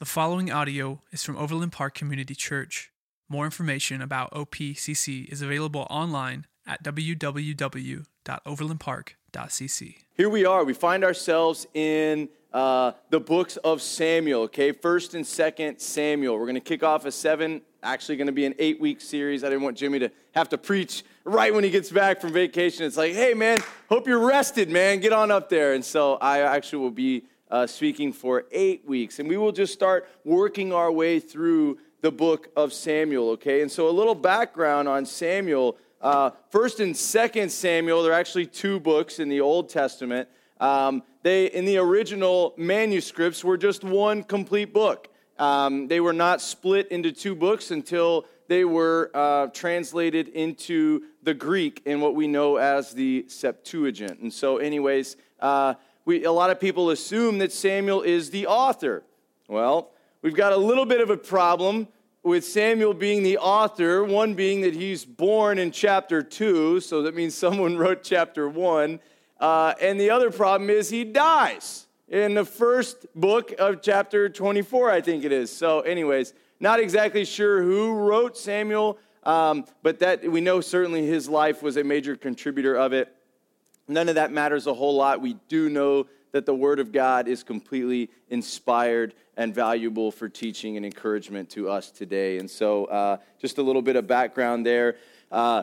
The following audio is from Overland Park Community Church. More information about OPCC is available online at www.overlandpark.cc. Here we are. We find ourselves in uh, the books of Samuel, okay? First and second Samuel. We're going to kick off a seven, actually going to be an eight week series. I didn't want Jimmy to have to preach right when he gets back from vacation. It's like, hey, man, hope you're rested, man. Get on up there. And so I actually will be uh, speaking for eight weeks. And we will just start working our way through the book of Samuel, okay? And so a little background on Samuel. Uh, first and second Samuel, there are actually two books in the Old Testament. Um, they, in the original manuscripts, were just one complete book. Um, they were not split into two books until they were uh, translated into the Greek in what we know as the Septuagint. And so, anyways, uh, we, a lot of people assume that Samuel is the author. Well, we've got a little bit of a problem with Samuel being the author, one being that he's born in chapter 2, so that means someone wrote chapter 1. Uh, and the other problem is he dies in the first book of chapter 24, I think it is. So, anyways, not exactly sure who wrote Samuel, um, but that we know certainly his life was a major contributor of it. None of that matters a whole lot. We do know that the Word of God is completely inspired and valuable for teaching and encouragement to us today. And so, uh, just a little bit of background there. Uh,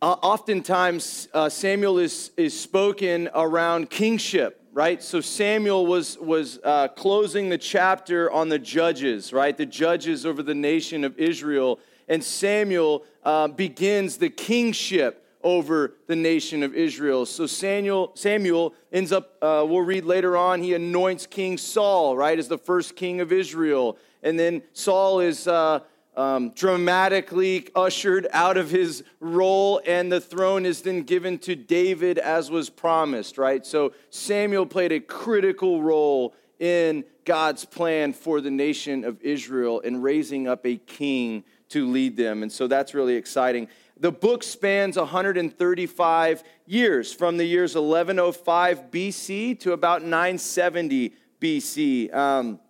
oftentimes, uh, Samuel is, is spoken around kingship, right? So, Samuel was, was uh, closing the chapter on the judges, right? The judges over the nation of Israel. And Samuel uh, begins the kingship over the nation of Israel. So Samuel, Samuel ends up, uh, we'll read later on, he anoints King Saul, right, as the first king of Israel. And then Saul is uh, um, dramatically ushered out of his role, and the throne is then given to David as was promised, right? So Samuel played a critical role in God's plan for the nation of Israel in raising up a king to lead them. And so that's really exciting. The book spans 135 years, from the years 1105 BC to about 970 BC. Um,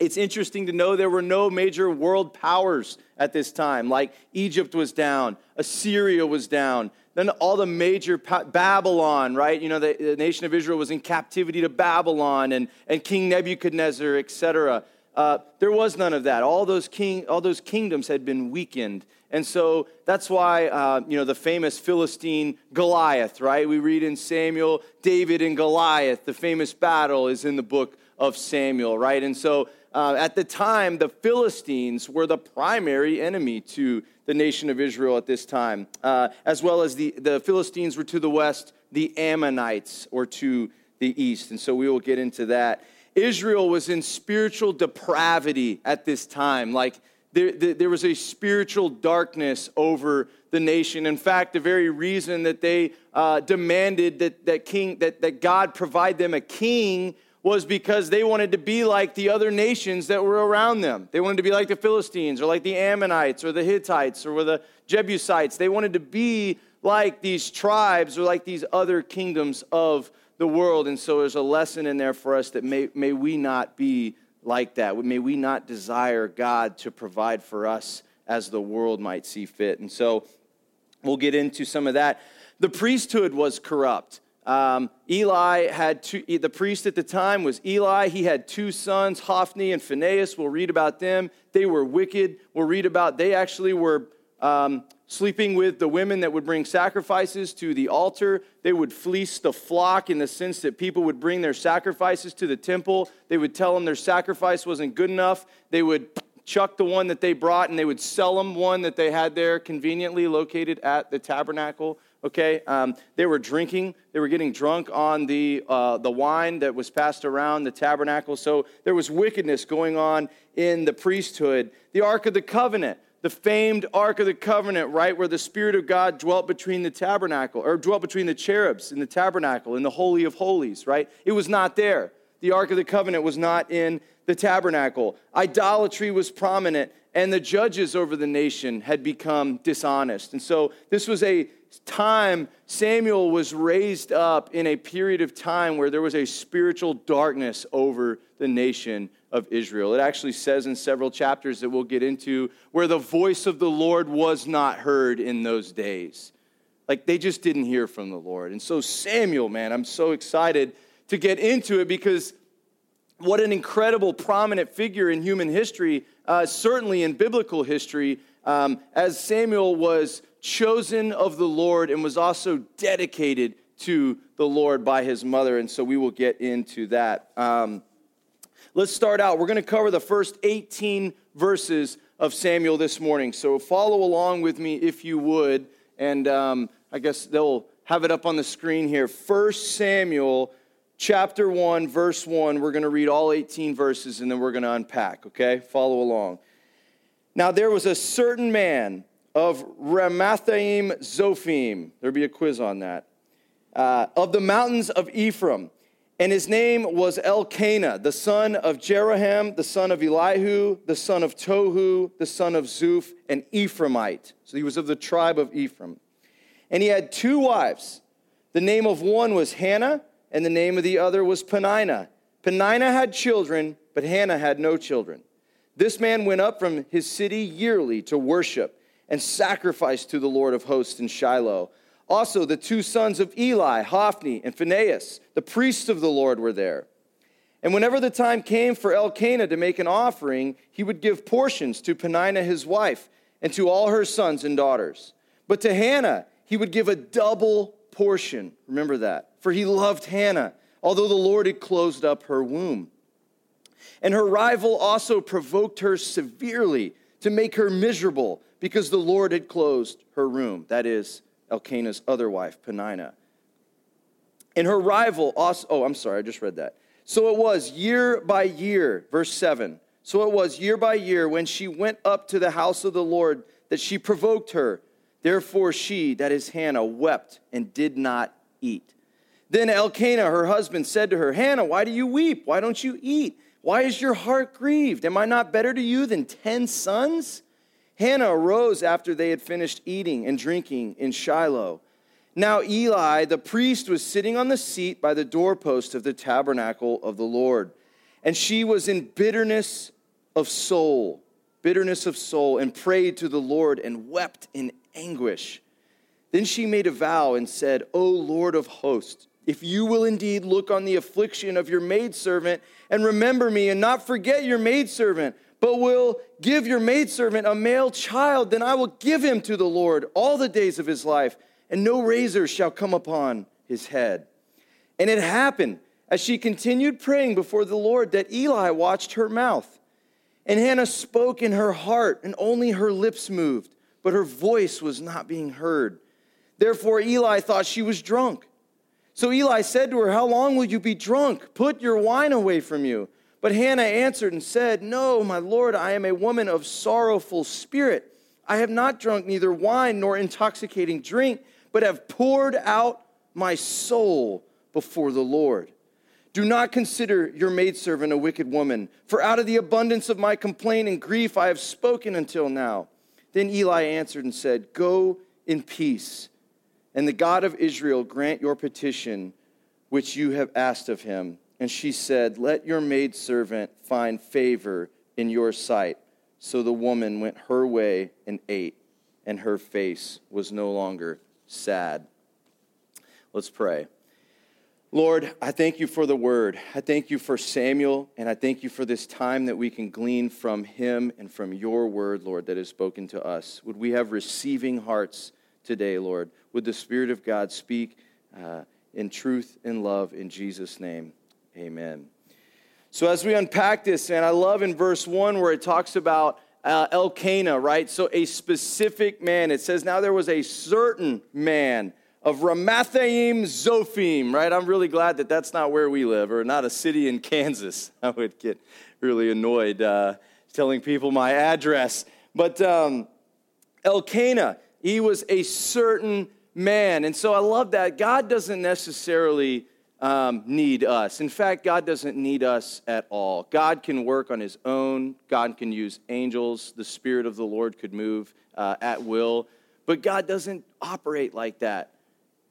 it's interesting to know there were no major world powers at this time, like Egypt was down, Assyria was down, then all the major Babylon, right? You know, the, the, nation of Israel was in captivity to Babylon and, and King Nebuchadnezzar, etc. Uh, there was none of that. All those, king, all those kingdoms had been weakened. And so that's why, uh, you know, the famous Philistine Goliath, right? We read in Samuel, David and Goliath, the famous battle is in the book of Samuel, right? And so uh, at the time, the Philistines were the primary enemy to the nation of Israel at this time, uh, as well as the, the Philistines were to the west, the Ammonites or to the east. And so we will get into that. Israel was in spiritual depravity at this time. Like, there, there was a spiritual darkness over the nation. In fact, the very reason that they uh, demanded that, that, king, that, that God provide them a king was because they wanted to be like the other nations that were around them. They wanted to be like the Philistines or like the Ammonites or the Hittites or the Jebusites. They wanted to be like these tribes or like these other kingdoms of the world. And so there's a lesson in there for us that may, may we not be like that. May we not desire God to provide for us as the world might see fit. And so we'll get into some of that. The priesthood was corrupt. Um, Eli had two, the priest at the time was Eli. He had two sons, Hophni and Phinehas. We'll read about them. They were wicked. We'll read about they actually were um, sleeping with the women that would bring sacrifices to the altar. They would fleece the flock in the sense that people would bring their sacrifices to the temple. They would tell them their sacrifice wasn't good enough. They would chuck the one that they brought and they would sell them one that they had there conveniently located at the tabernacle. Okay, um, they were drinking. They were getting drunk on the uh, the wine that was passed around the tabernacle. So there was wickedness going on in the priesthood. The Ark of the Covenant the famed Ark of the Covenant, right, where the Spirit of God dwelt between the tabernacle, or dwelt between the cherubs in the tabernacle, in the Holy of Holies, right? It was not there. The Ark of the Covenant was not in the tabernacle. Idolatry was prominent, and the judges over the nation had become dishonest. And so this was a time Samuel was raised up in a period of time where there was a spiritual darkness over the nation of Israel. It actually says in several chapters that we'll get into where the voice of the Lord was not heard in those days. Like they just didn't hear from the Lord. And so, Samuel, man, I'm so excited to get into it because what an incredible prominent figure in human history, uh, certainly in biblical history, um, as Samuel was chosen of the Lord and was also dedicated to the Lord by his mother. And so we will get into that. Um, let's start out. We're going to cover the first 18 verses of Samuel this morning. So follow along with me if you would. And um, I guess they'll have it up on the screen here. First Samuel chapter 1, verse 1. We're going to read all 18 verses and then we're going to unpack, okay? Follow along. Now there was a certain man of Ramathaim Zophim. There'll be a quiz on that. Uh, of the mountains of Ephraim. And his name was Elkanah, the son of Jeroham, the son of Elihu, the son of Tohu, the son of Zuph, an Ephraimite. So he was of the tribe of Ephraim. And he had two wives. The name of one was Hannah, and the name of the other was Peninnah. Peninnah had children, but Hannah had no children. This man went up from his city yearly to worship and sacrifice to the Lord of hosts in Shiloh. Also, the two sons of Eli, Hophni and Phinehas, the priests of the Lord, were there. And whenever the time came for Elkanah to make an offering, he would give portions to Peninnah his wife and to all her sons and daughters. But to Hannah, he would give a double portion. Remember that. For he loved Hannah, although the Lord had closed up her womb. And her rival also provoked her severely to make her miserable because the Lord had closed her room. That is Elkanah's other wife, Peninnah. And her rival also, oh, I'm sorry, I just read that. So it was year by year, verse 7. So it was year by year when she went up to the house of the Lord that she provoked her Therefore, she, that is Hannah, wept and did not eat. Then Elkanah, her husband, said to her, Hannah, why do you weep? Why don't you eat? Why is your heart grieved? Am I not better to you than ten sons? Hannah arose after they had finished eating and drinking in Shiloh. Now Eli, the priest, was sitting on the seat by the doorpost of the tabernacle of the Lord. And she was in bitterness of soul, bitterness of soul, and prayed to the Lord and wept in anguish. Then she made a vow and said, O Lord of hosts, if you will indeed look on the affliction of your maidservant and remember me and not forget your maidservant, but will give your maidservant a male child, then I will give him to the Lord all the days of his life, and no razor shall come upon his head. And it happened as she continued praying before the Lord that Eli watched her mouth. And Hannah spoke in her heart, and only her lips moved but her voice was not being heard. Therefore, Eli thought she was drunk. So Eli said to her, How long will you be drunk? Put your wine away from you. But Hannah answered and said, No, my Lord, I am a woman of sorrowful spirit. I have not drunk neither wine nor intoxicating drink, but have poured out my soul before the Lord. Do not consider your maidservant a wicked woman, for out of the abundance of my complaint and grief I have spoken until now. Then Eli answered and said, Go in peace, and the God of Israel grant your petition which you have asked of him. And she said, Let your maidservant find favor in your sight. So the woman went her way and ate, and her face was no longer sad. Let's pray. Lord, I thank you for the word. I thank you for Samuel, and I thank you for this time that we can glean from him and from your word, Lord, that is spoken to us. Would we have receiving hearts today, Lord? Would the Spirit of God speak uh, in truth and love in Jesus' name? Amen. So, as we unpack this, and I love in verse 1 where it talks about uh, Elkanah, right? So, a specific man. It says, Now there was a certain man of Ramathaim Zophim, right? I'm really glad that that's not where we live, or not a city in Kansas. I would get really annoyed uh, telling people my address. But um, Elkanah, he was a certain man. And so I love that. God doesn't necessarily um, need us. In fact, God doesn't need us at all. God can work on his own, God can use angels. The Spirit of the Lord could move uh, at will. But God doesn't operate like that.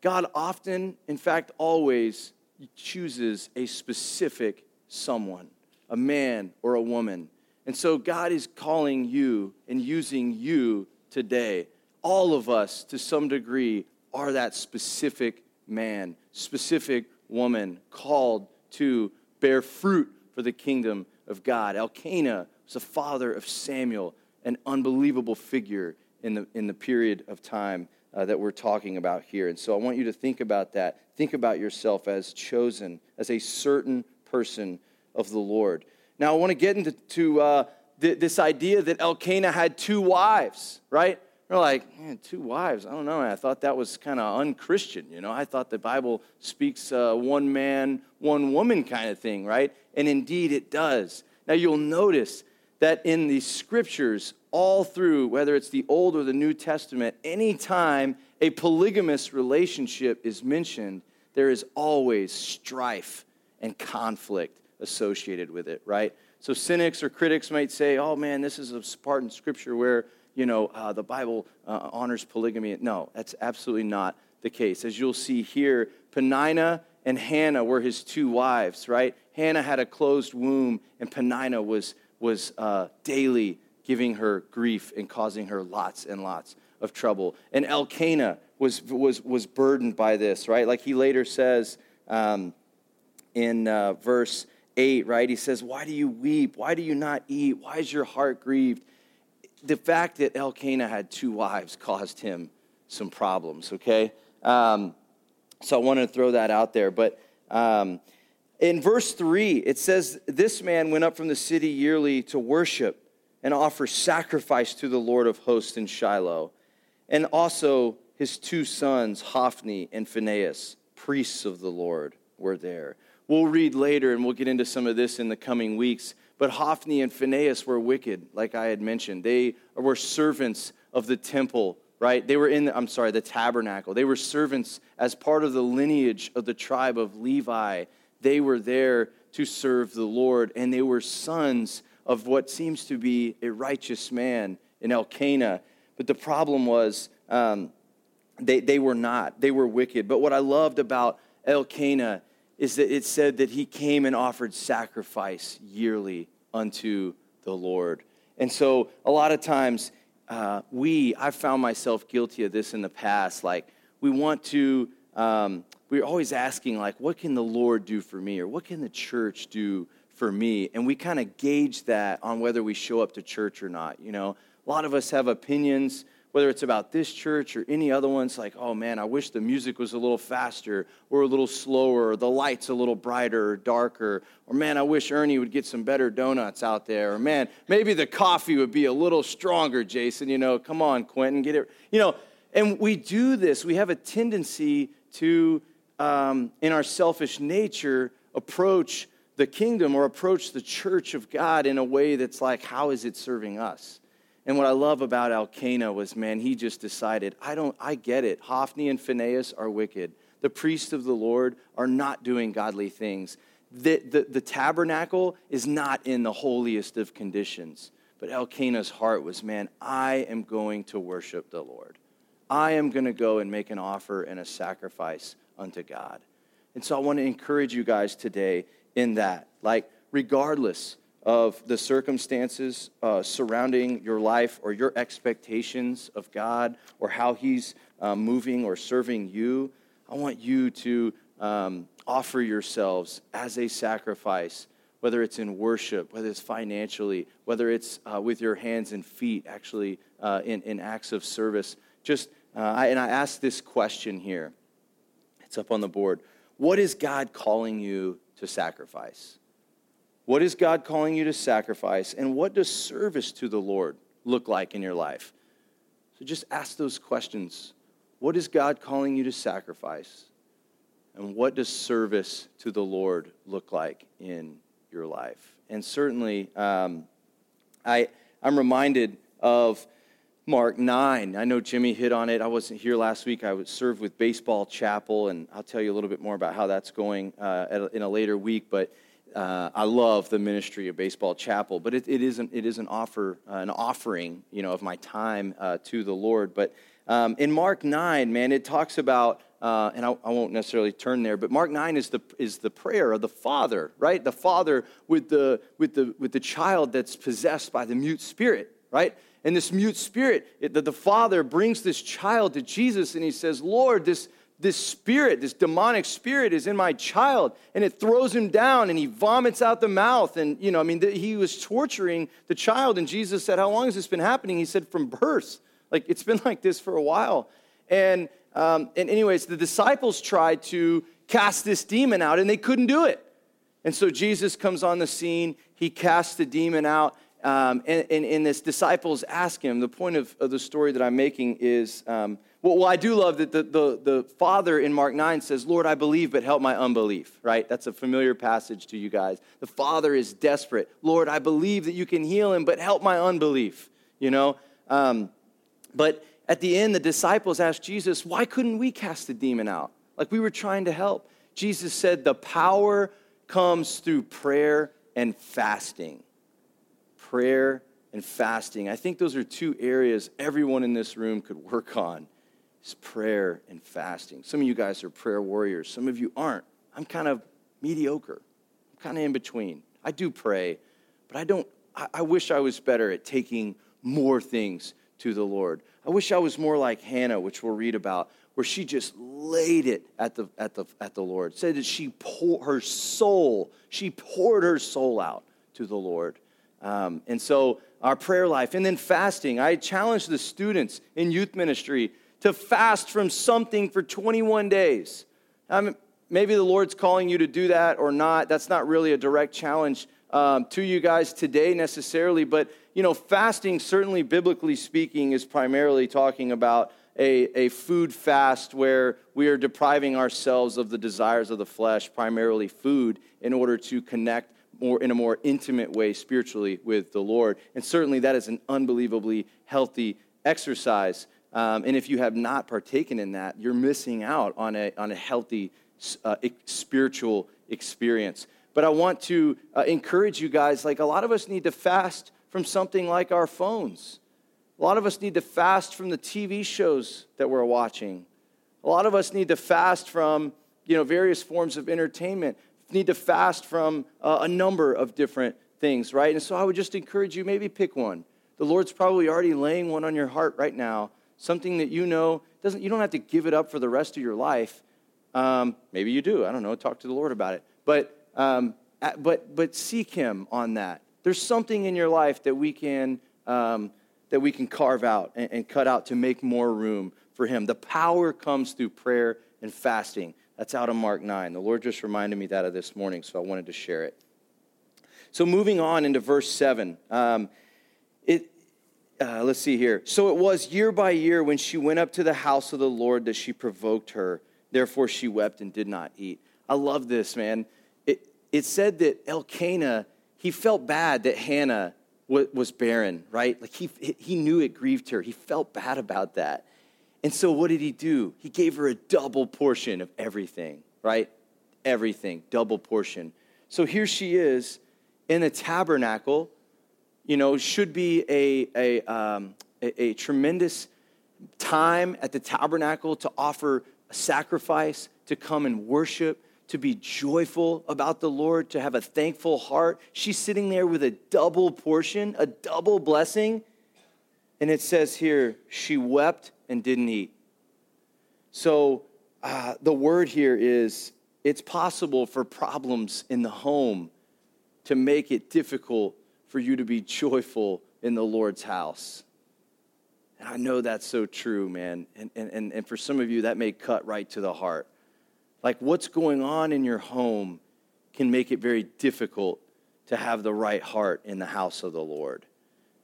God often, in fact, always chooses a specific someone, a man or a woman. And so God is calling you and using you today. All of us, to some degree, are that specific man, specific woman called to bear fruit for the kingdom of God. Elkanah was the father of Samuel, an unbelievable figure in the, in the period of time uh, that we're talking about here. And so I want you to think about that. Think about yourself as chosen, as a certain person of the Lord. Now, I want to get into to, uh, th- this idea that Elkanah had two wives, right? They're like, man, two wives. I don't know. I thought that was kind of unchristian. You know, I thought the Bible speaks uh, one man, one woman kind of thing, right? And indeed, it does. Now, you'll notice that in the scriptures, all through, whether it's the Old or the New Testament, anytime a polygamous relationship is mentioned, there is always strife and conflict associated with it, right? So cynics or critics might say, oh man, this is a part in Scripture where you know, uh, the Bible uh, honors polygamy. No, that's absolutely not the case. As you'll see here, Peninnah and Hannah were his two wives, right? Hannah had a closed womb, and Peninnah was, was uh, daily giving her grief and causing her lots and lots of trouble. And Elkanah was, was, was burdened by this, right? Like he later says um, in uh, verse 8, right? He says, Why do you weep? Why do you not eat? Why is your heart grieved? The fact that Elkanah had two wives caused him some problems, okay? Um, so I wanted to throw that out there. But um, in verse 3, it says, This man went up from the city yearly to worship and offer sacrifice to the Lord of hosts in Shiloh. And also his two sons, Hophni and Phinehas, priests of the Lord, were there. We'll read later, and we'll get into some of this in the coming weeks but Hophni and Phinehas were wicked, like I had mentioned. They were servants of the temple, right? They were in, the, I'm sorry, the tabernacle. They were servants as part of the lineage of the tribe of Levi. They were there to serve the Lord, and they were sons of what seems to be a righteous man in Elkanah. But the problem was um, they, they were not. They were wicked. But what I loved about Elkanah is that it said that he came and offered sacrifice yearly unto the Lord. And so a lot of times, uh, we, I've found myself guilty of this in the past. Like, we want to, um, we're always asking, like, what can the Lord do for me? Or what can the church do for me? And we kind of gauge that on whether we show up to church or not. You know, a lot of us have opinions whether it's about this church or any other ones, like, oh man, I wish the music was a little faster or a little slower, or the lights a little brighter or darker, or man, I wish Ernie would get some better donuts out there, or man, maybe the coffee would be a little stronger, Jason, you know, come on, Quentin, get it. You know, and we do this, we have a tendency to, um, in our selfish nature, approach the kingdom or approach the church of God in a way that's like, how is it serving us? And what I love about Elkanah was, man, he just decided, I don't, I get it. Hophni and Phinehas are wicked. The priests of the Lord are not doing godly things. The, the, the tabernacle is not in the holiest of conditions. But Elkanah's heart was, man, I am going to worship the Lord. I am going to go and make an offer and a sacrifice unto God. And so I want to encourage you guys today in that. Like, regardless of the circumstances uh, surrounding your life or your expectations of God or how He's uh, moving or serving you, I want you to um, offer yourselves as a sacrifice, whether it's in worship, whether it's financially, whether it's uh, with your hands and feet, actually uh, in, in acts of service. Just, uh, I, and I ask this question here. It's up on the board. What is God calling you to sacrifice? What is God calling you to sacrifice? And what does service to the Lord look like in your life? So just ask those questions. What is God calling you to sacrifice? And what does service to the Lord look like in your life? And certainly, um, I, I'm reminded of Mark 9. I know Jimmy hit on it. I wasn't here last week. I was served with Baseball Chapel, and I'll tell you a little bit more about how that's going uh, in a later week. But uh, I love the ministry of Baseball Chapel, but it, it, is, an, it is an, offer, uh, an offering, you know, of my time uh, to the Lord. But um, in Mark 9, man, it talks about uh, and I, I, won't necessarily turn there, but Mark 9 is the, is the prayer of the father, right? The father with the, with, the, with the child that's possessed by the mute spirit, right? And this mute spirit, it, the, the father brings this child to Jesus and he says, Lord, this, this spirit, this demonic spirit is in my child. And it throws him down and he vomits out the mouth. And, you know, I mean, the, he was torturing the child. And Jesus said, How long has this been happening? He said, From birth. Like, it's been like this for a while. And, um, and anyways, the disciples tried to cast this demon out and they couldn't do it. And so Jesus comes on the scene. He casts the demon out. Um, and, and, and his disciples ask him. The point of, of the story that I'm making is um, well, I do love that the, the, the father in Mark 9 says, Lord, I believe, but help my unbelief, right? That's a familiar passage to you guys. The father is desperate. Lord, I believe that you can heal him, but help my unbelief, you know? Um, but at the end, the disciples asked Jesus, Why couldn't we cast the demon out? Like we were trying to help. Jesus said, The power comes through prayer and fasting. Prayer and fasting. I think those are two areas everyone in this room could work on is prayer and fasting. Some of you guys are prayer warriors, some of you aren't. I'm kind of mediocre, I'm kind of in between. I do pray, but I don't, I, I wish I was better at taking more things to the Lord. I wish I was more like Hannah, which we'll read about, where she just laid it at the, at the, at the Lord. Said that she poured her soul, she poured her soul out to the Lord. Um, and so our prayer life, and then fasting. I challenge the students in youth ministry to fast from something for 21 days. Um, maybe the Lord's calling you to do that or not. That's not really a direct challenge um, to you guys today necessarily, but you know, fasting, certainly biblically speaking, is primarily talking about a, a food fast where we are depriving ourselves of the desires of the flesh, primarily food, in order to connect more in a more intimate way spiritually with the Lord. And certainly that is an unbelievably healthy exercise. Um, and if you have not partaken in that, you're missing out on a, on a healthy uh, spiritual experience. But I want to uh, encourage you guys like, a lot of us need to fast from something like our phones. A lot of us need to fast from the TV shows that we're watching. A lot of us need to fast from you know, various forms of entertainment, need to fast from uh, a number of different things, right? And so I would just encourage you maybe pick one. The Lord's probably already laying one on your heart right now something that you know doesn't you don't have to give it up for the rest of your life. Um, maybe you do. I don't know. Talk to the lord about it. But um, but but seek him on that. There's something in your life that we can um, that we can carve out and, and cut out to make more room for him. The power comes through prayer and fasting. That's out of mark 9 the lord just reminded me that of this morning so i wanted to share it. So moving on into verse 7 um, it, uh, let's see here. So it was year by year when she went up to the house of the Lord that she provoked her. Therefore she wept and did not eat. I love this, man. It, it said that Elkanah, he felt bad that Hannah w- was barren, right? Like he, he knew it grieved her. He felt bad about that. And so what did he do? He gave her a double portion of everything, right? Everything, double portion. So here she is in the tabernacle you know, should be a, a, um, a, a tremendous time at the tabernacle to offer a sacrifice, to come and worship, to be joyful about the Lord, to have a thankful heart. She's sitting there with a double portion, a double blessing. And it says here, she wept and didn't eat. So uh, the word here is it's possible for problems in the home to make it difficult for you to be joyful in the Lord's house. And I know that's so true, man. And, and, and for some of you, that may cut right to the heart. Like what's going on in your home can make it very difficult to have the right heart in the house of the Lord.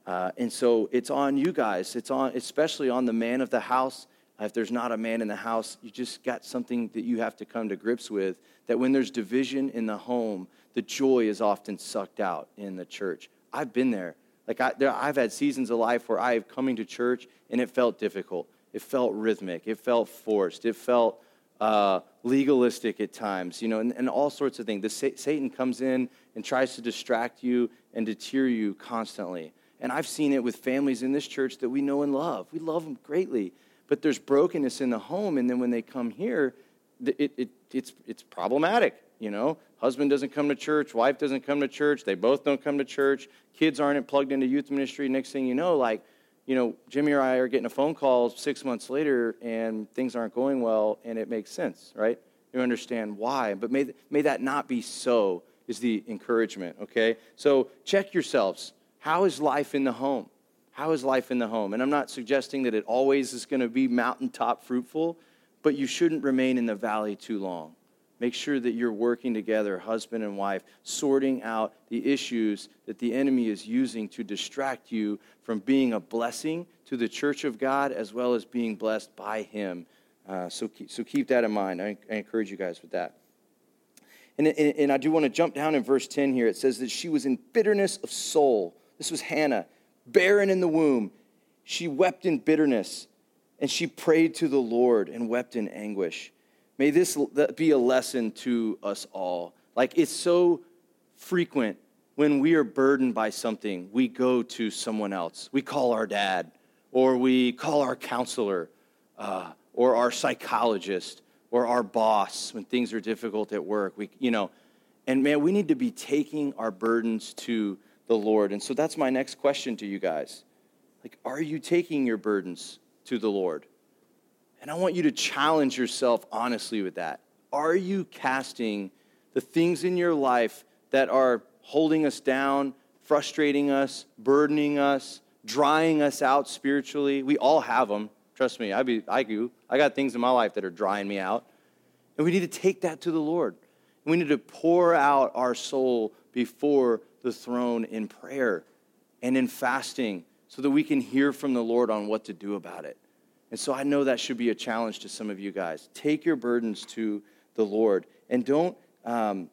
Uh, and so it's on you guys. It's on, especially on the man of the house. If there's not a man in the house, you just got something that you have to come to grips with. That when there's division in the home, the joy is often sucked out in the church. I've been there. Like I, there, I've had seasons of life where I have coming to church and it felt difficult. It felt rhythmic. It felt forced. It felt uh, legalistic at times, you know, and, and all sorts of things. The, Satan comes in and tries to distract you and deter you constantly. And I've seen it with families in this church that we know and love. We love them greatly. but there's brokenness in the home. And then when they come here, it, it, it's, it's problematic. You know, husband doesn't come to church, wife doesn't come to church, they both don't come to church, kids aren't plugged into youth ministry. Next thing you know, like, you know, Jimmy or I are getting a phone call six months later and things aren't going well, and it makes sense, right? You understand why. But may, may that not be so, is the encouragement, okay? So check yourselves. How is life in the home? How is life in the home? And I'm not suggesting that it always is going to be mountaintop fruitful, but you shouldn't remain in the valley too long. Make sure that you're working together, husband and wife, sorting out the issues that the enemy is using to distract you from being a blessing to the church of God as well as being blessed by Him. Uh, so, keep, so keep that in mind. I, I encourage you guys with that. And, and, and I do want to jump down in verse 10 here. It says that she was in bitterness of soul. This was Hannah, barren in the womb. She wept in bitterness, and she prayed to the Lord and wept in anguish. May this be a lesson to us all. Like it's so frequent when we are burdened by something, we go to someone else. We call our dad, or we call our counselor, uh, or our psychologist, or our boss when things are difficult at work. We, you know, and man, we need to be taking our burdens to the Lord. And so that's my next question to you guys. Like, are you taking your burdens to the Lord? And I want you to challenge yourself honestly with that. Are you casting the things in your life that are holding us down, frustrating us, burdening us, drying us out spiritually? We all have them. Trust me, I, be, I do. I got things in my life that are drying me out. And we need to take that to the Lord. We need to pour out our soul before the throne in prayer and in fasting so that we can hear from the Lord on what to do about it. And so I know that should be a challenge to some of you guys. Take your burdens to the Lord. And don't, um,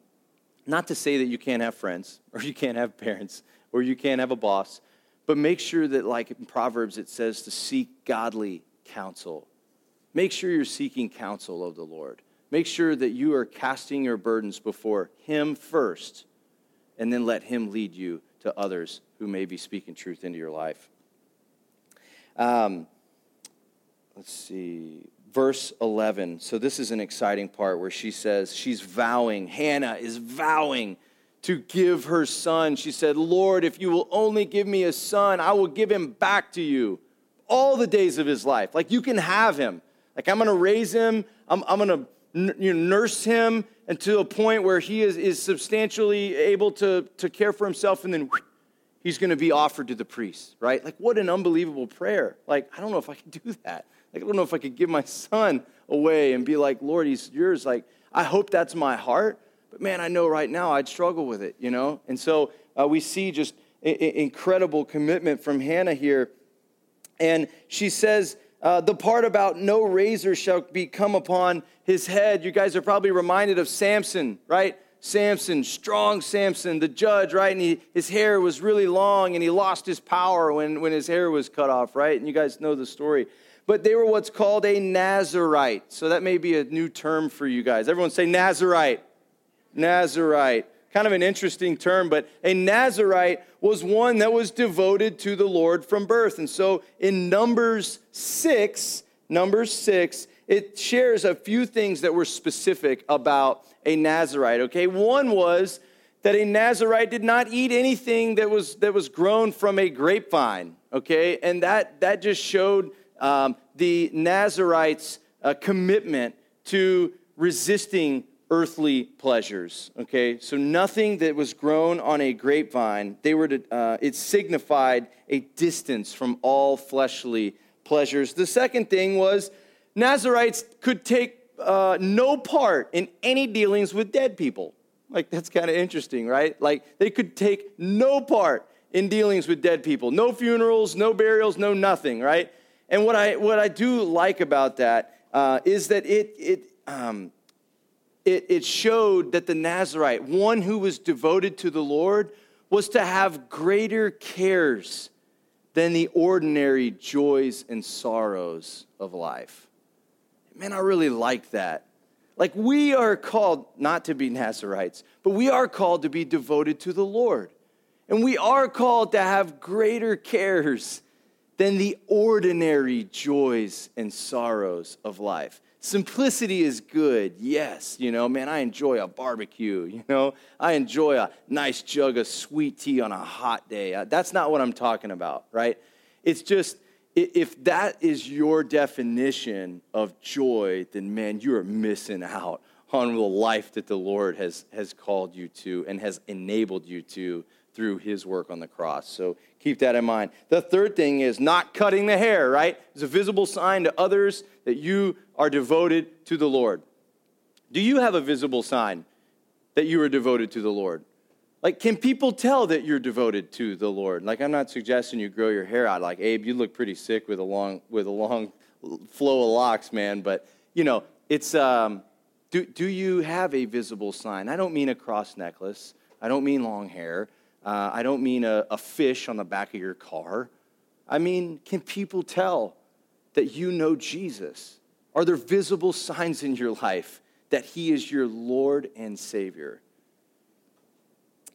not to say that you can't have friends or you can't have parents or you can't have a boss, but make sure that, like in Proverbs, it says to seek godly counsel. Make sure you're seeking counsel of the Lord. Make sure that you are casting your burdens before Him first, and then let Him lead you to others who may be speaking truth into your life. Um, let's see, verse 11. So this is an exciting part where she says, she's vowing, Hannah is vowing to give her son. She said, Lord, if you will only give me a son, I will give him back to you all the days of his life. Like you can have him. Like I'm going to raise him, I'm, I'm going to you know, nurse him until a point where he is, is substantially able to, to care for himself, and then he's going to be offered to the priest, right? Like, what an unbelievable prayer. Like, I don't know if I can do that. Like, I don't know if I could give my son away and be like, Lord, he's yours. Like, I hope that's my heart. But man, I know right now I'd struggle with it, you know? And so uh, we see just I- I- incredible commitment from Hannah here. And she says, uh, the part about no razor shall be come upon his head. You guys are probably reminded of Samson, right? Samson, strong Samson, the judge, right? And he, his hair was really long and he lost his power when, when his hair was cut off, right? And you guys know the story but they were what's called a Nazarite. So that may be a new term for you guys. Everyone say Nazarite. Nazarite. Kind of an interesting term, but a Nazarite was one that was devoted to the Lord from birth. And so in Numbers 6, Numbers 6, it shares a few things that were specific about a Nazarite, okay? One was that a Nazarite did not eat anything that was, that was grown from a grapevine, okay? And that, that just showed um, the Nazarites' uh, commitment to resisting earthly pleasures. Okay, so nothing that was grown on a grapevine, they were to, uh, it signified a distance from all fleshly pleasures. The second thing was Nazarites could take uh, no part in any dealings with dead people. Like, that's kind of interesting, right? Like, they could take no part in dealings with dead people. No funerals, no burials, no nothing, right? And what I, what I do like about that uh, is that it, it, um, it, it showed that the Nazarite, one who was devoted to the Lord, was to have greater cares than the ordinary joys and sorrows of life. Man, I really like that. Like, we are called not to be Nazarites, but we are called to be devoted to the Lord. And we are called to have greater cares than the ordinary joys and sorrows of life. Simplicity is good, yes. You know, man, I enjoy a barbecue. You know, I enjoy a nice jug of sweet tea on a hot day. Uh, that's not what I'm talking about, right? It's just, if that is your definition of joy, then man, you are missing out on the life that the Lord has, has called you to and has enabled you to through his work on the cross. So keep that in mind. The third thing is not cutting the hair, right? It's a visible sign to others that you are devoted to the Lord. Do you have a visible sign that you are devoted to the Lord? Like, can people tell that you're devoted to the Lord? Like, I'm not suggesting you grow your hair out. Like, Abe, you look pretty sick with a long, with a long flow of locks, man. But, you know, it's, um, do, do you have a visible sign? I don't mean a cross necklace. I don't mean long hair. Uh, I don't mean a, a fish on the back of your car. I mean, can people tell that you know Jesus? Are there visible signs in your life that He is your Lord and Savior?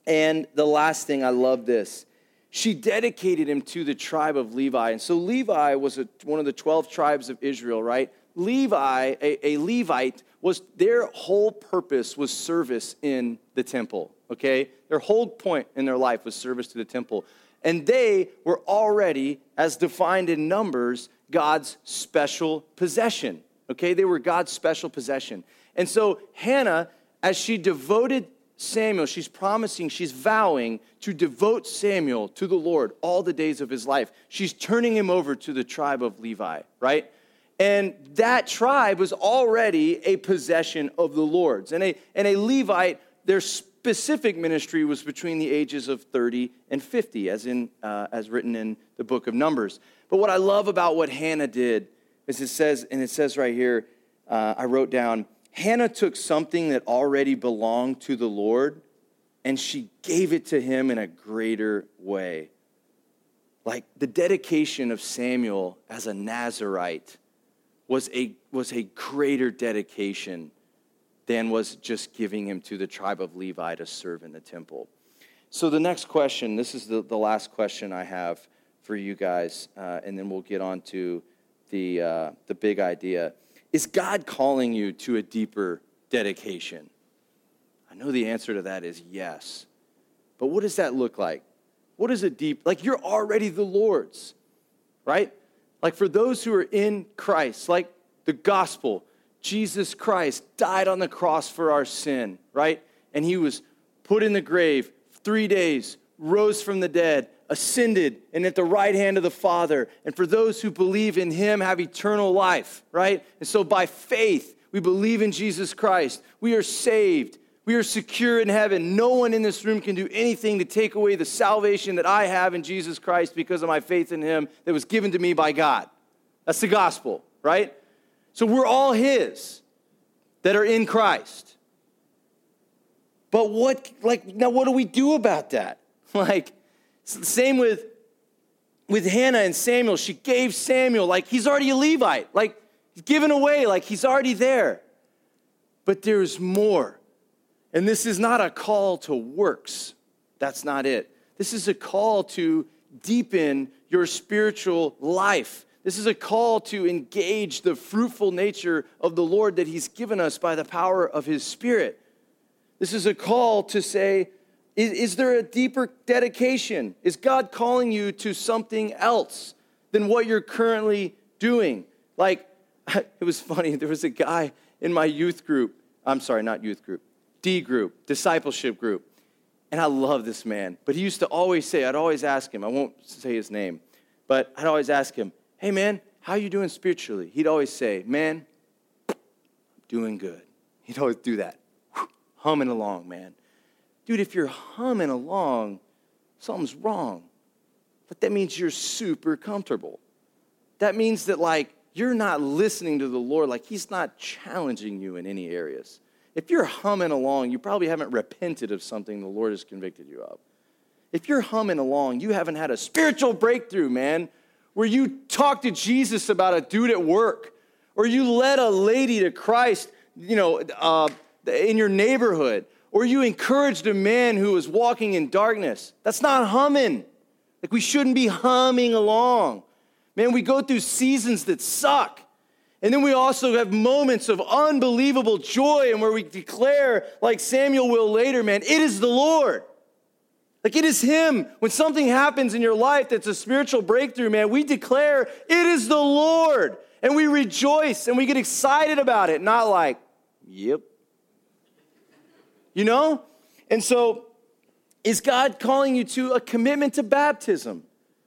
And the last thing, I love this. She dedicated him to the tribe of Levi. And so Levi was a, one of the 12 tribes of Israel, right? Levi, a, a Levite, was their whole purpose was service in the temple, okay? Their whole point in their life was service to the temple. And they were already, as defined in Numbers, God's special possession, okay? They were God's special possession. And so Hannah, as she devoted Samuel, she's promising, she's vowing to devote Samuel to the Lord all the days of his life. She's turning him over to the tribe of Levi, right? And that tribe was already a possession of the Lord's. And a, and a Levite, their specific ministry was between the ages of 30 and 50, as, in, uh, as written in the book of Numbers. But what I love about what Hannah did is it says, and it says right here, uh, I wrote down, Hannah took something that already belonged to the Lord and she gave it to him in a greater way. Like the dedication of Samuel as a Nazarite was a, was a greater dedication than was just giving him to the tribe of Levi to serve in the temple. So, the next question this is the, the last question I have for you guys, uh, and then we'll get on to the, uh, the big idea. Is God calling you to a deeper dedication? I know the answer to that is yes. But what does that look like? What is a deep, like you're already the Lord's, right? Like for those who are in Christ, like the gospel, Jesus Christ died on the cross for our sin, right? And he was put in the grave three days, rose from the dead, ascended, and at the right hand of the Father. And for those who believe in him, have eternal life, right? And so by faith, we believe in Jesus Christ. We are saved. We are secure in heaven. No one in this room can do anything to take away the salvation that I have in Jesus Christ because of my faith in Him that was given to me by God. That's the gospel, right? So we're all His that are in Christ. But what, like, now what do we do about that? Like, same with with Hannah and Samuel. She gave Samuel, like, he's already a Levite, like, he's given away, like, he's already there. But there's more. And this is not a call to works. That's not it. This is a call to deepen your spiritual life. This is a call to engage the fruitful nature of the Lord that He's given us by the power of His Spirit. This is a call to say, is, is, there a deeper dedication? Is God calling you to something else than what you're currently doing? Like, it was funny, there was a guy in my youth group. I'm sorry, not youth group. D group, discipleship group. And I love this man. But he used to always say, I'd always ask him, I won't say his name, but I'd always ask him, hey man, how you doing spiritually? He'd always say, man, I'm doing good. He'd always do that. Humming along, man. Dude, if you're humming along, something's wrong. But that means you're super comfortable. That means that, like, you're not listening to the Lord, like, He's not challenging you in any areas. If you're humming along, you probably haven't repented of something the Lord has convicted you of. If you're humming along, you haven't had a spiritual breakthrough, man, where you talk to Jesus about a dude at work, or you led a lady to Christ, you know, uh, in your neighborhood, or you encouraged a man who was walking in darkness. That's not humming. Like we shouldn't be humming along. Man, we go through seasons that suck. And then we also have moments of unbelievable joy and where we declare, like Samuel will later, man, it is the Lord. Like it is Him. When something happens in your life that's a spiritual breakthrough, man, we declare it is the Lord. And we rejoice and we get excited about it, not like, yep. You know? And so, is God calling you to a commitment to baptism?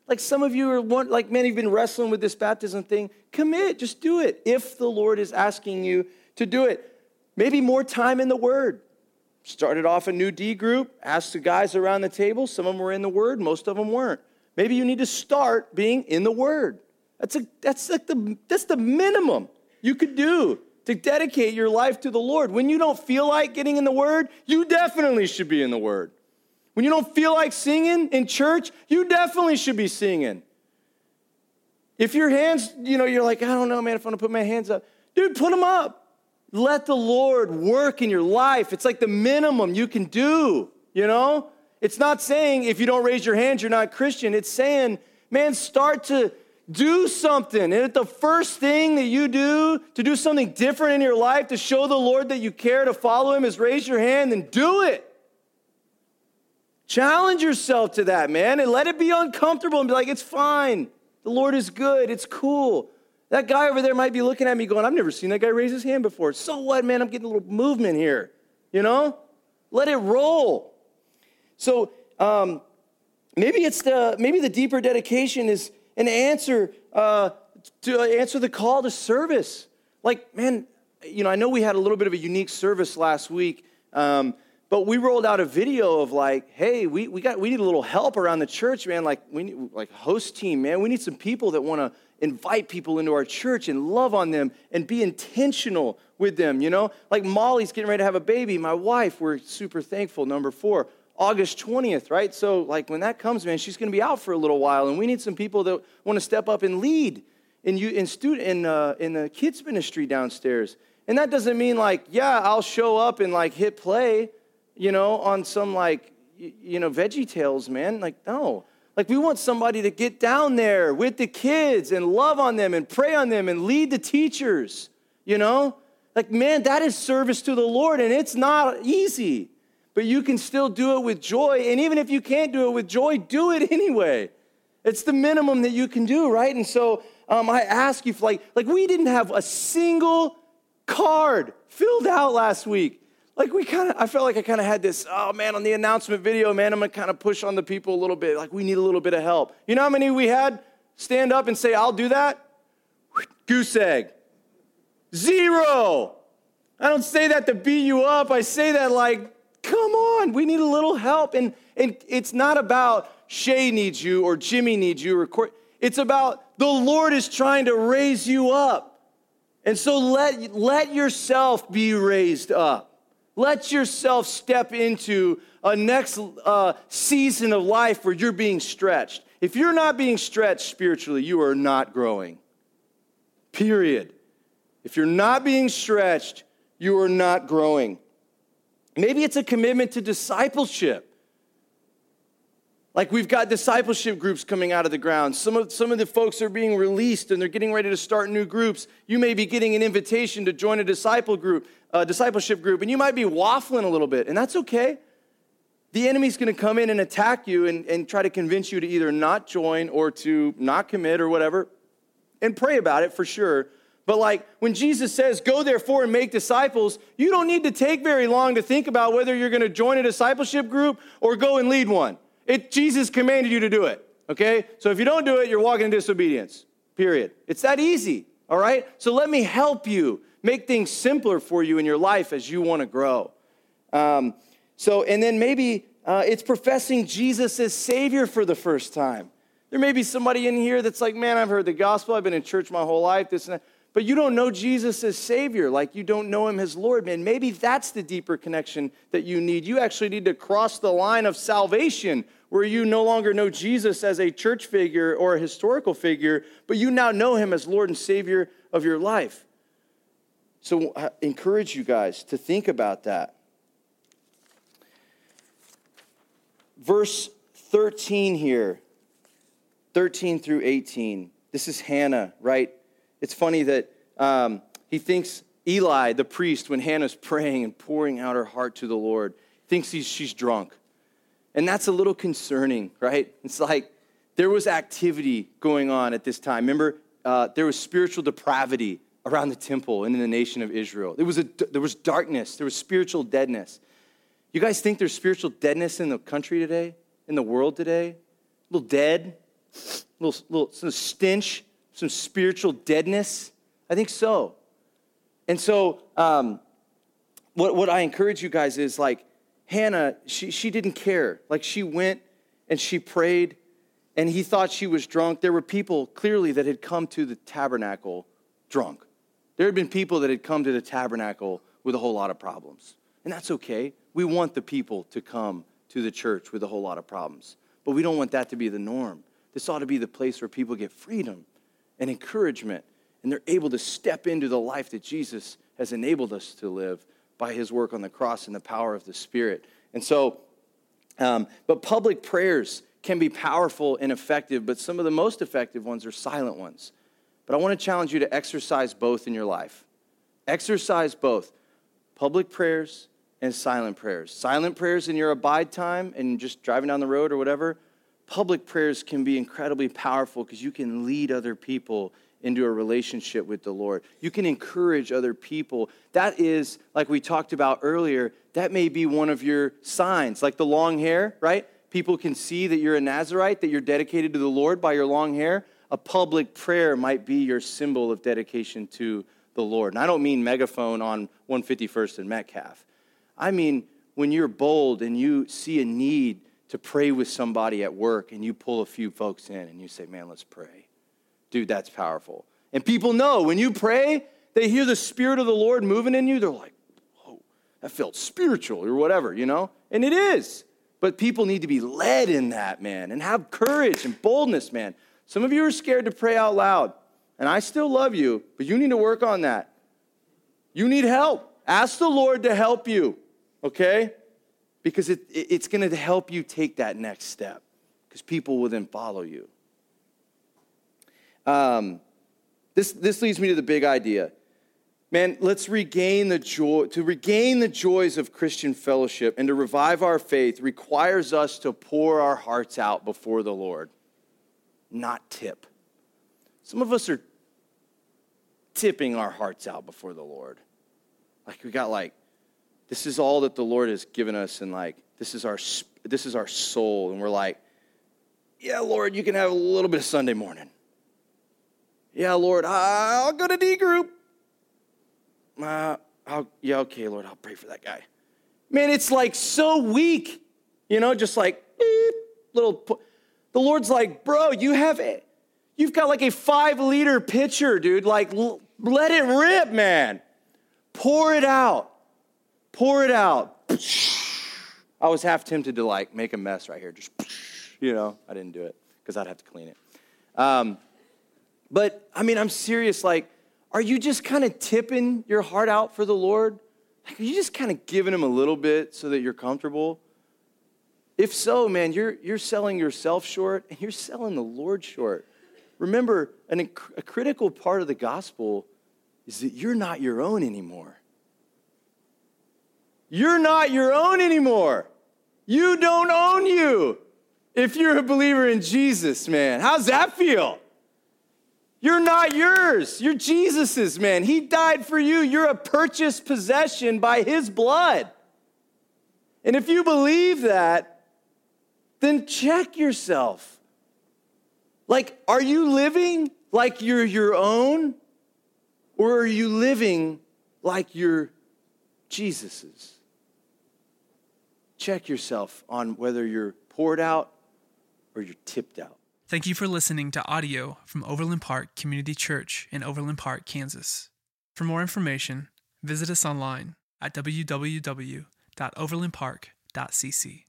Like some of you are, like many have been wrestling with this baptism thing. Commit, just do it if the Lord is asking you to do it. Maybe more time in the Word. Started off a new D group, asked the guys around the table. Some of them were in the Word, most of them weren't. Maybe you need to start being in the Word. That's, a, that's, like the, that's the minimum you could do to dedicate your life to the Lord. When you don't feel like getting in the Word, you definitely should be in the Word. When you don't feel like singing in church, you definitely should be singing. If your hands, you know, you're like, I don't know, man, if I'm gonna put my hands up, dude, put them up. Let the Lord work in your life. It's like the minimum you can do, you know? It's not saying if you don't raise your hands, you're not Christian. It's saying, man, start to do something. And the first thing that you do to do something different in your life to show the Lord that you care to follow Him is raise your hand and do it. Challenge yourself to that, man, and let it be uncomfortable and be like, it's fine. The Lord is good. It's cool. That guy over there might be looking at me going, I've never seen that guy raise his hand before. So what, man? I'm getting a little movement here. You know? Let it roll. So um, maybe it's the maybe the deeper dedication is an answer uh, to answer the call to service. Like, man, you know, I know we had a little bit of a unique service last week. Um, but we rolled out a video of like, hey, we, we got we need a little help around the church, man. Like we need like host team, man. We need some people that want to invite people into our church and love on them and be intentional with them, you know? Like Molly's getting ready to have a baby. My wife, we're super thankful. Number four, August 20th, right? So like when that comes, man, she's gonna be out for a little while, and we need some people that want to step up and lead in you in student in uh, in the kids ministry downstairs. And that doesn't mean like, yeah, I'll show up and like hit play you know, on some like, you know, veggie tales, man. Like, no. Like, we want somebody to get down there with the kids and love on them and pray on them and lead the teachers, you know? Like, man, that is service to the Lord, and it's not easy, but you can still do it with joy. And even if you can't do it with joy, do it anyway. It's the minimum that you can do, right? And so um, I ask you, like, like, we didn't have a single card filled out last week like we kind of i felt like i kind of had this oh man on the announcement video man i'm gonna kind of push on the people a little bit. Like we need a little bit of help. You know how many we had stand up and say i'll do that goose egg. Zero. I don't say that to beat you up. I say that like come on we need a little help. And and it's not about shay needs you or jimmy needs you or it's about the lord is trying to raise you up. And so let let yourself be raised up let yourself step into a next uh, season of life where you're being stretched. If you're not being stretched spiritually, you are not growing. Period. If you're not being stretched, you are not growing. Maybe it's a commitment to discipleship. Like we've got discipleship groups coming out of the ground. Some of, some of the folks are being released and they're getting ready to start new groups. You may be getting an invitation to join a disciple group, a discipleship group, and you might be waffling a little bit, and that's okay. The enemy's gonna come in and attack you and, and try to convince you to either not join or to not commit or whatever. And pray about it for sure. But like when Jesus says, go therefore and make disciples, you don't need to take very long to think about whether you're gonna join a discipleship group or go and lead one. It, Jesus commanded you to do it, okay? So if you don't do it, you're walking in disobedience, period. It's that easy, all right? So let me help you make things simpler for you in your life as you want to grow. Um, so, and then maybe uh, it's professing Jesus as Savior for the first time. There may be somebody in here that's like, man, I've heard the gospel, I've been in church my whole life, this and that but you don't know Jesus as Savior, like you don't know Him as Lord, man. Maybe that's the deeper connection that you need. You actually need to cross the line of salvation where you no longer know Jesus as a church figure or a historical figure, but you now know Him as Lord and Savior of your life. So I encourage you guys to think about that. Verse 13 here, 13 through 18. This is Hannah, right? It's funny that um, he thinks Eli, the priest, when Hannah's praying and pouring out her heart to the Lord, thinks he's, she's drunk. And that's a little concerning, right? It's like there was activity going on at this time. Remember, uh, there was spiritual depravity around the temple and in the nation of Israel. There was, a, there was darkness, there was spiritual deadness. You guys think there's spiritual deadness in the country today, in the world today? A little dead, a little, little some stench, some spiritual deadness? I think so. And so, um, what, what I encourage you guys is like, Hannah, she, she didn't care. Like, she went and she prayed, and he thought she was drunk. There were people clearly that had come to the tabernacle drunk. There had been people that had come to the tabernacle with a whole lot of problems. And that's okay. We want the people to come to the church with a whole lot of problems. But we don't want that to be the norm. This ought to be the place where people get freedom and encouragement, and they're able to step into the life that Jesus has enabled us to live by his work on the cross and the power of the Spirit. And so, um, but public prayers can be powerful and effective, but some of the most effective ones are silent ones. But I want to challenge you to exercise both in your life. Exercise both public prayers and silent prayers. Silent prayers in your abide time and just driving down the road or whatever. Public prayers can be incredibly powerful because you can lead other people into a relationship with the Lord. You can encourage other people. That is, like we talked about earlier, that may be one of your signs, like the long hair, right? People can see that you're a Nazarite, that you're dedicated to the Lord by your long hair a public prayer might be your symbol of dedication to the Lord. And I don't mean megaphone on 151st and Metcalf. I mean when you're bold and you see a need to pray with somebody at work and you pull a few folks in and you say, man, let's pray. Dude, that's powerful. And people know when you pray, they hear the Spirit of the Lord moving in you. They're like, oh, that felt spiritual or whatever, you know? And it is. But people need to be led in that, man, and have courage and boldness, man. Some of you are scared to pray out loud, and I still love you, but you need to work on that. You need help. Ask the Lord to help you, okay? Because it, it, it's going to help you take that next step, because people will then follow you. Um, this, this leads me to the big idea. Man, let's regain the joy. To regain the joys of Christian fellowship and to revive our faith requires us to pour our hearts out before the Lord not tip. Some of us are tipping our hearts out before the Lord. Like we got like, this is all that the Lord has given us, and like this is our this is our soul, and we're like, yeah, Lord, you can have a little bit of Sunday morning. Yeah, Lord, I'll go to D group. Uh, I'll, yeah, okay, Lord, I'll pray for that guy. Man, it's like so weak, you know, just like beep, little. The Lord's like, bro, you have it. You've got like a five liter pitcher, dude. Like, l- let it rip, man. Pour it out. Pour it out. I was half tempted to like make a mess right here. Just, you know, I didn't do it because I'd have to clean it. Um, but I mean, I'm serious. Like, are you just kind of tipping your heart out for the Lord? Like, are you just kind of giving him a little bit so that you're comfortable? If so, man, you're, you're selling yourself short and you're selling the Lord short. Remember, an, a critical part of the gospel is that you're not your own anymore. You're not your own anymore. You don't own you if you're a believer in Jesus, man. How's that feel? You're not yours. You're Jesus's, man. He died for you. You're a purchased possession by his blood. And if you believe that, then check yourself. Like, are you living like you're your own? Or are you living like you're Jesus's? Check yourself on whether you're poured out or you're tipped out. Thank you for listening to audio from Overland Park Community Church in Overland Park, Kansas. For more information, visit us online at www.overlandpark.cc.